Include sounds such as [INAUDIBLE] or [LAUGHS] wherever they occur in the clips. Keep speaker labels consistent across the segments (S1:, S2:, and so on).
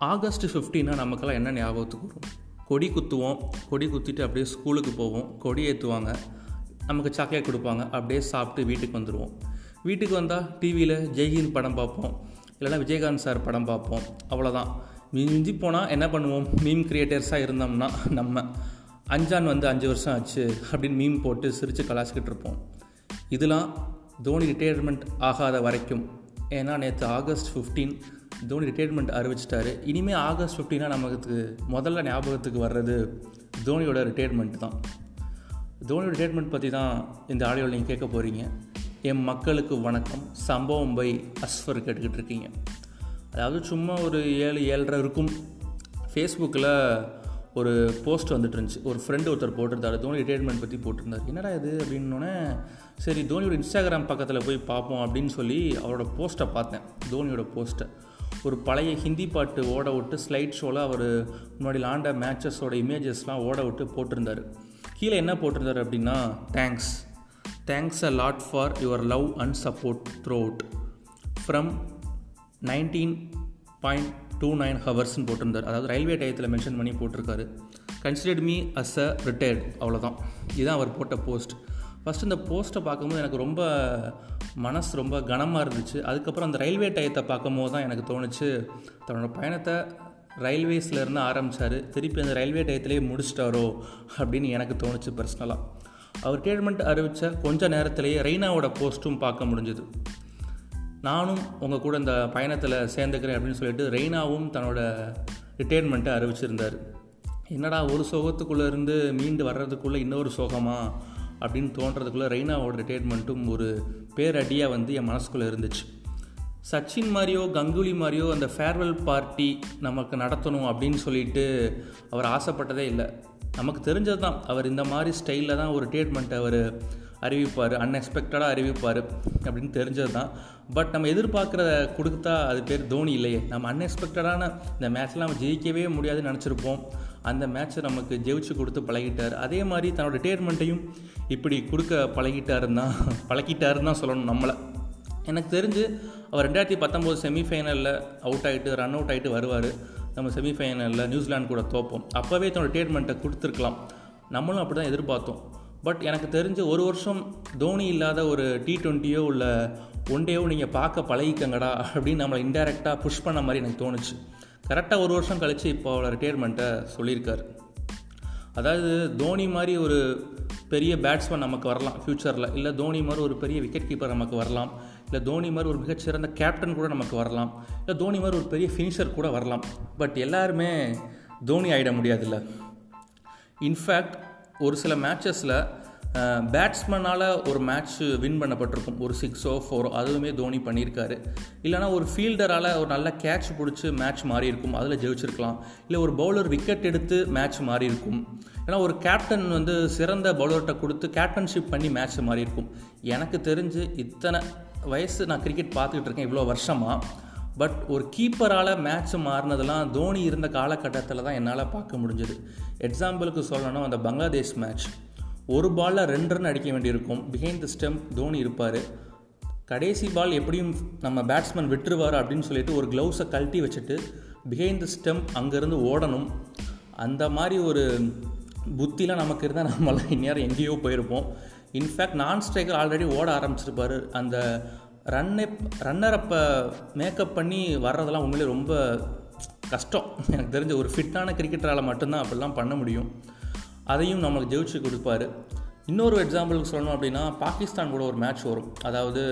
S1: August ஃபிஃப்டீனாக நமக்கெல்லாம் என்ன ஞாபகத்துக்கு வரும்? கொடி குத்துவோம். கொடி குத்திட்டு அப்படியே ஸ்கூலுக்கு போவோம். கொடி ஏற்றுவாங்க நமக்கு சாக்லேட் கொடுப்பாங்க. அப்படியே சாப்பிட்டு வீட்டுக்கு வந்துடுவோம் வீட்டுக்கு வந்தால் டிவியில் ஜெய்ஹிந்த் படம் பார்ப்போம். இல்லைனா விஜயகாந்த் சார் படம் பார்ப்போம். அவ்வளோதான் மிஞ்சி போனால் என்ன பண்ணுவோம்? மீம் கிரியேட்டர்ஸாக இருந்தோம்னா நம்ம. அஞ்சான் வந்து அஞ்சு வருஷம் ஆச்சு அப்படின்னு மீம் போட்டு சிரித்து கலாச்சிக்கிட்டு இருப்போம். இதெல்லாம் தோனி ரிட்டையர்மெண்ட் ஆகாத வரைக்கும். ஏன்னா நேற்று ஆகஸ்ட் ஃபிஃப்டீன் தோனி ரிட்டையர்மெண்ட் அறிவிச்சிட்டாரு. இனிமேல் ஆகஸ்ட் ஃபிஃப்டீனா நமக்கு முதல்ல ஞாபகத்துக்கு வர்றது தோனியோட ரிட்டையர்மெண்ட் தான். தோனியோட ரிட்டையர்மெண்ட் பற்றி தான் இந்த ஆடியோவில் நீங்கள் கேட்க போகிறீங்க என் மக்களுக்கு வணக்கம். சம்பவம் பை அஸ்வர் கேட்டுக்கிட்டு இருக்கீங்க. அதாவது சும்மா ஒரு ஏழு ஏழரை இருக்கும். ஃபேஸ்புக்கில் ஒரு போஸ்ட் வந்துட்டு இருந்துச்சு. ஒரு ஃப்ரெண்டு ஒருத்தர் போட்டிருந்தாரு. தோனி ரிட்டையர்மெண்ட் பற்றி போட்டிருந்தார். என்னடா இது அப்படின்னோடனே சரி தோனியோட இன்ஸ்டாகிராம் பக்கத்தில் போய் பார்ப்போம் அப்படின்னு சொல்லி அவரோட போஸ்ட்டை பார்த்தேன். தோனியோட போஸ்ட்டை ஒரு பழைய ஹிந்தி பாட்டு ஓட விட்டு ஸ்லைட் ஷோவில் அவர் முன்னாடி லாண்ட மேட்சஸோட இமேஜஸ்லாம் ஓட விட்டு போட்டிருந்தார். கீழே என்ன போட்டிருந்தார் அப்படின்னா thanks thanks a lot for your love and support throughout from nineteen point two nine ஹவர்ஸ்னு போட்டிருந்தார். அதாவது ரயில்வே டயத்தில் மென்ஷன் பண்ணி போட்டிருக்காரு. Considered me as a retired அவ்வளோதான் இதுதான் அவர் போட்ட போஸ்ட் ஃபஸ்ட் இந்த போஸ்ட்டை பார்க்கும்போது எனக்கு ரொம்ப மனசு ரொம்ப கனமாக இருந்துச்சு. அதுக்கப்புறம் அந்த ரயில்வே டயத்தை பார்க்கும்போது தான் எனக்கு தோணுச்சு தன்னோட பயணத்தை ரயில்வேஸ்லேருந்து ஆரம்பித்தார் திருப்பி அந்த ரயில்வே டயத்திலேயே முடிச்சிட்டாரோ அப்படின்னு எனக்கு தோணுச்சு பர்சனலாக அவர் ரிட்டையர்மெண்ட் அறிவித்த கொஞ்ச நேரத்திலேயே ரெய்னாவோட போஸ்ட்டும் பார்க்க முடிஞ்சுது. நானும் உங்கள் கூட இந்த பயணத்தில் சேர்ந்துக்கிறேன் அப்படின்னு சொல்லிட்டு ரெய்னாவும் தன்னோட ரிட்டையர்மெண்ட்டை அறிவிச்சிருந்தார். என்னடா ஒரு சோகத்துக்குள்ளே இருந்து மீண்டு வர்றதுக்குள்ளே இன்னொரு சோகமாக அப்படின்னு தோன்றதுக்குள்ளே ரெய்னாவோட ரிட்டையர்மெண்ட்டும் ஒரு பேரடியாக வந்து என் மனசுக்குள்ளே இருந்துச்சு. சச்சின் மாதிரியோ கங்குலி மாதிரியோ அந்த ஃபேர்வெல் பார்ட்டி நமக்கு நடத்தணும் அப்படின்னு சொல்லிட்டு அவர் ஆசைப்பட்டதே இல்லை. நமக்கு தெரிஞ்சது தான் அவர் இந்த மாதிரி ஸ்டைலில் தான் ஒரு ரிட்டையர்மெண்ட் அவர் அறிவிப்பார் அன்எக்ஸ்பெக்டடாக அறிவிப்பார் அப்படின்னு தெரிஞ்சது தான் பட் நம்ம எதிர்பார்க்குறத கொடுத்தா அது பேர் தோனி இல்லையே. நம்ம அன்எக்ஸ்பெக்டடான இந்த மேட்ச்லாம் நம்ம ஜெயிக்கவே முடியாதுன்னு நினச்சிருப்போம். அந்த மேட்ச்சை நமக்கு ஜெயிச்சு கொடுத்து பழகிட்டார். அதே மாதிரி தன்னோட ரிட்டையர்மெண்ட்டையும் இப்படி கொடுக்க பழகிட்டாருன்னா பழகிட்டாருன்னு தான் சொல்லணும் நம்மளை. எனக்கு தெரிஞ்சு அவர் ரெண்டாயிரத்தி பத்தொம்போது செமிஃபைனலில் அவுட் ஆகிட்டு ரன் அவுட் ஆகிட்டு வருவார். நம்ம செமிஃபைனலில் நியூசிலாந்து கூட தோப்போம். அப்போவே தன்னோட ரிட்டையர்மெண்ட்டை கொடுத்துருக்கலாம். நம்மளும் அப்படி தான் எதிர்பார்த்தோம். பட் எனக்கு தெரிஞ்சு ஒரு வருஷம் தோனி இல்லாத ஒரு டி ட்வெண்ட்டியோ உள்ள ஒன் டேவோ நீங்கள் பார்க்க பழகிக்கங்கடா அப்படின்னு நம்மளை இன்டெரக்டாக புஷ் பண்ண மாதிரி எனக்கு தோணுச்சு. கரெக்டாக ஒரு வருஷம் கழித்து இப்போ அவளை ரிட்டையர்மெண்ட்டை சொல்லியிருக்காரு. அதாவது தோனி மாதிரி ஒரு பெரிய பேட்ஸ்மேன் நமக்கு வரலாம் ஃப்யூச்சரில் இல்லை தோனி மாதிரி ஒரு பெரிய விக்கெட் கீப்பர் நமக்கு வரலாம். இல்லை தோனி மாதிரி ஒரு மிகச்சிறந்த கேப்டன் கூட நமக்கு வரலாம். இல்லை தோனி மாதிரி ஒரு பெரிய ஃபினிஷர் கூட வரலாம். பட் எல்லாருமே தோனி ஆகிட முடியாதுல்ல. இன்ஃபேக்ட் ஒரு சில மேட்சஸில் பேட்ஸ்மேனால் ஒரு மேட்ச் வின் பண்ணப்பட்டிருக்கும். ஒரு சிக்ஸோ ஃபோரோ அதுவுமே தோனி பண்ணியிருக்காரு. இல்லைனா ஒரு ஃபீல்டரால் ஒரு நல்ல கேட்ச் பிடிச்சி மேட்ச் மாறி இருக்கும் அதில் ஜெயிச்சிருக்கலாம். இல்லை ஒரு பவுலர் விக்கெட் எடுத்து மேட்ச் மாறி இருக்கும் ஏன்னா ஒரு கேப்டன் வந்து சிறந்த பவுலர்கிட்ட கொடுத்து கேப்டன்ஷிப் பண்ணி மேட்ச் மாறி இருக்கும் எனக்கு தெரிஞ்சு இத்தனை வயசு நான் கிரிக்கெட் பார்த்துக்கிட்டு இருக்கேன் இவ்வளோ வருஷமாக பட் ஒரு கீப்பரால் மேட்ச் மாறினதெல்லாம் தோனி இருந்த காலகட்டத்தில் தான் என்னால் பார்க்க முடிஞ்சது. எக்ஸாம்பிளுக்கு சொல்லணும் அந்த பங்களாதேஷ் மேட்ச் ஒரு பாலில் ரெண்டு ரன் அடிக்க வேண்டியிருக்கும். பிஹைண்ட் த ஸ்டெம்ப் தோனி இருப்பார். கடைசி பால் எப்படியும் நம்ம பேட்ஸ்மேன் விட்டுருவார் அப்படின்னு சொல்லிட்டு ஒரு க்ளவுஸை கழட்டி வச்சுட்டு பிஹைண்ட் த ஸ்டெம்ப் அங்கேருந்து ஓடணும். அந்த மாதிரி ஒரு புத்திலாம் நமக்கு இருந்தால் நம்மளாம் [LAUGHS] இந்நேரம் எங்கேயோ போயிருப்போம். இன்ஃபேக்ட் நான் ஸ்ட்ரைக்கர் ஆல்ரெடி ஓட ஆரம்பிச்சிருப்பார். அந்த ரன்னை ரன்னரப்பை மேக்கப் பண்ணி வர்றதெல்லாம் உண்மையிலே ரொம்ப கஷ்டம். எனக்கு தெரிஞ்ச ஒரு ஃபிட்டான கிரிக்கெட்டரால் மட்டும்தான் அப்படிலாம் பண்ண முடியும். அதையும் நம்மளுக்கு ஜெயிச்சு கொடுப்பாரு. இன்னொரு எக்ஸாம்பிளுக்கு சொல்லணும் அப்படின்னா பாகிஸ்தான் கூட ஒரு மேட்ச் வரும். அதாவது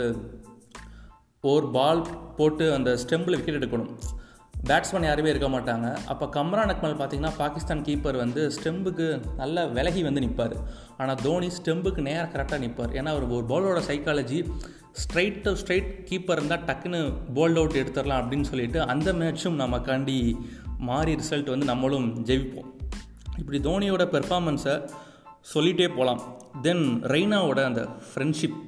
S1: ஒரு பால் போட்டு அந்த ஸ்டெம்பில் விக்கெட் எடுக்கணும். பேட்ஸ்மேன் யாருமே இருக்க மாட்டாங்க. அப்போ கம்ரான் அக்மல் பார்த்தீங்கன்னா பாகிஸ்தான் கீப்பர் வந்து ஸ்டெம்புக்கு நல்ல விலகி வந்து நிற்பார் ஆனால் தோனி ஸ்டெம்புக்கு நேராக கரெக்டாக நிற்பார் ஏன்னா அவர் ஒரு பாலோட psychology straight to straight keeper இருந்தால் டக்குன்னு போல்ட் அவுட் எடுத்துடலாம் அப்படின்னு சொல்லிட்டு அந்த மேட்சும் நமக்காண்டி மாறி ரிசல்ட் வந்து நம்மளும் ஜெயிப்போம். இப்படி தோனியோட பெர்ஃபார்மன்ஸை சொல்லிகிட்டே போகலாம் தென் ரெய்னாவோட அந்த ஃப்ரெண்ட்ஷிப்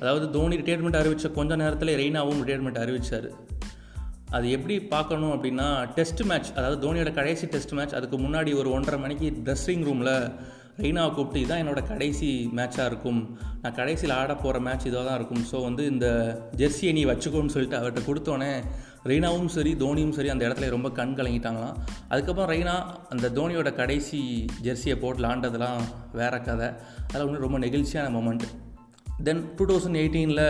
S1: அதாவது தோனி ரிட்டையர்மெண்ட் அறிவித்த கொஞ்ச நேரத்தில் ரெய்னாவும் ரிட்டையர்மெண்ட் அறிவித்தார் அது எப்படி பார்க்கணும் அப்படின்னா டெஸ்ட் மேட்ச் அதாவது தோனியோட கடைசி டெஸ்ட் மேட்ச் அதுக்கு முன்னாடி ஒரு ஒன்றரை மணிக்கு ட்ரெஸ்ஸிங் ரூமில் ரெய்னாவை கூப்பிட்டு இதான் என்னோடய கடைசி மேட்சாக இருக்கும். நான் கடைசியில் ஆட போகிற மேட்ச் இதாக தான் இருக்கும். ஸோ வந்து இந்த ஜெர்சியை நீ வச்சுக்கோன்னு சொல்லிட்டு அவர்கிட்ட கொடுத்தோன்னே ரெய்னாவும் சரி தோனியும் சரி அந்த இடத்துல ரொம்ப கண் கலங்கிட்டாங்களாம். அதுக்கப்புறம் ரெய்னா அந்த தோனியோட கடைசி ஜெர்சியை போட்டு விளாண்டதெல்லாம் வேற கதை. அதெல்லாம் ஒன்றும் ரொம்ப நெகிழ்ச்சியான மூமெண்ட் தென் டூ தௌசண்ட் எயிட்டீனில்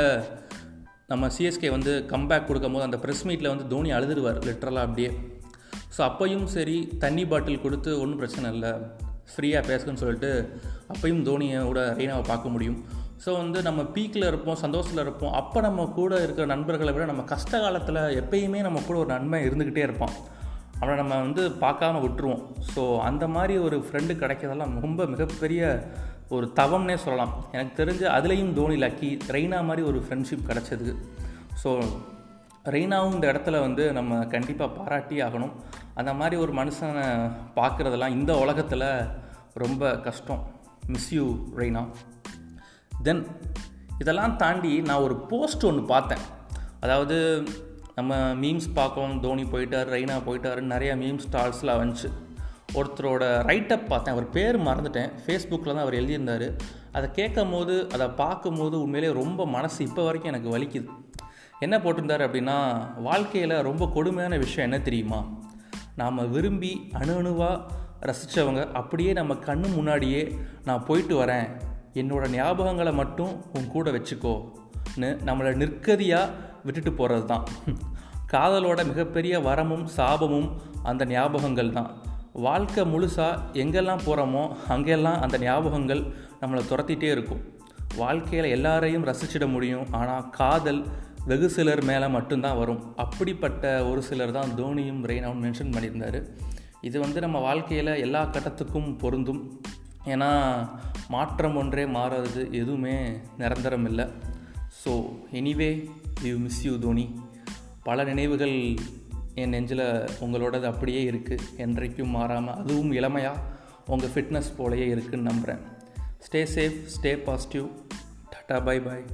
S1: நம்ம சிஎஸ்கே வந்து கம்பேக் கொடுக்கும்போது அந்த ப்ரெஸ் மீட்டில் வந்து தோனி அழுதுடுவார் லிட்ரலாக அப்படியே. ஸோ அப்பையும் சரி தண்ணி பாட்டில் கொடுத்து ஒன்றும் பிரச்சனை இல்லை. ஃப்ரீயாக பேசுன்னு சொல்லிட்டு அப்பையும் தோனியோட ரெய்னாவை பார்க்க முடியும். ஸோ வந்து நம்ம பீக்கில் இருப்போம் சந்தோஷத்தில் இருப்போம். அப்போ நம்ம கூட இருக்கிற நண்பர்களை விட நம்ம கஷ்ட காலத்தில் எப்பயுமே நம்ம கூட ஒரு நன்மை இருந்துக்கிட்டே இருப்பான். அவனை நம்ம வந்து பார்க்காம விட்டுருவோம். ஸோ அந்த மாதிரி ஒரு ஃப்ரெண்டு கிடைக்கிறதெல்லாம் ரொம்ப மிகப்பெரிய ஒரு தவம்னே சொல்லலாம். எனக்கு தெரிஞ்சு அதுலேயும் தோனி லக்கி ரெய்னா மாதிரி ஒரு ஃப்ரெண்ட்ஷிப் கிடச்சது. ஸோ ரெய்னாவும் இந்த இடத்துல வந்து நம்ம கண்டிப்பாக பாராட்டி ஆகணும். அந்த மாதிரி ஒரு மனுஷனை பார்க்குறதெல்லாம் இந்த உலகத்தில் ரொம்ப கஷ்டம். Miss you Raina. தென் இதெல்லாம் தாண்டி நான் ஒரு போஸ்ட் ஒன்று பார்த்தேன். அதாவது நம்ம மீம்ஸ் பார்க்கோம் தோனி போயிட்டார் ரெய்னா போயிட்டாருன்னு நிறையா மீம்ஸ் ஸ்டால்ஸ்லாம் வந்துச்சு. ஒருத்தரோட ரைட்டப் பார்த்தேன். அவர் பேர் மறந்துட்டேன். ஃபேஸ்புக்கில் தான் அவர் எழுதியிருந்தார். அதை கேட்கும் போது அதை பார்க்கும்போது உண்மையிலே ரொம்ப மனசு இப்போ வரைக்கும் எனக்கு வலிக்குது. என்ன போட்டிருந்தார் அப்படின்னா வாழ்க்கையில் ரொம்ப கொடுமையான விஷயம் என்ன தெரியுமா? நாம் விரும்பி அணு அணுவாக ரசித்தவங்க அப்படியே நம்ம கண்ணு முன்னாடியே நான் போயிட்டு வரேன். என்னோட ஞாபகங்களை மட்டும் உன் கூட வச்சுக்கோன்னு நம்மளை நிற்கதியாக விட்டுட்டு போகிறது தான் காதலோட மிகப்பெரிய வரமும் சாபமும் அந்த ஞாபகங்கள் தான். வாழ்க்கை முழுசாக எங்கெல்லாம் போகிறோமோ அங்கெல்லாம் அந்த ஞாபகங்கள் நம்மளை துரத்திட்டே இருக்கும். வாழ்க்கையில் எல்லாரையும் ரசிச்சிட முடியும். ஆனால் காதல் வெகு சிலர் மேலே மட்டும்தான் வரும். அப்படிப்பட்ட ஒரு சிலர் தான் தோனியும் ரெய்னாவும் மென்ஷன் பண்ணியிருந்தார். இது வந்து நம்ம வாழ்க்கையில் எல்லா கட்டத்துக்கும் பொருந்தும். ஏன்னா மாற்றம் ஒன்றே மாறுறது எதுவுமே நிரந்தரம் இல்லை so anyway you miss you Dhoni பல நினைவுகள் என் நெஞ்சில் உங்களோடது அப்படியே இருக்குது என்றைக்கும் மாறாமல் அதுவும் இளமையாக உங்கள் ஃபிட்னஸ் போலையே இருக்குதுன்னு நம்புகிறேன் stay safe stay positive tata bye bye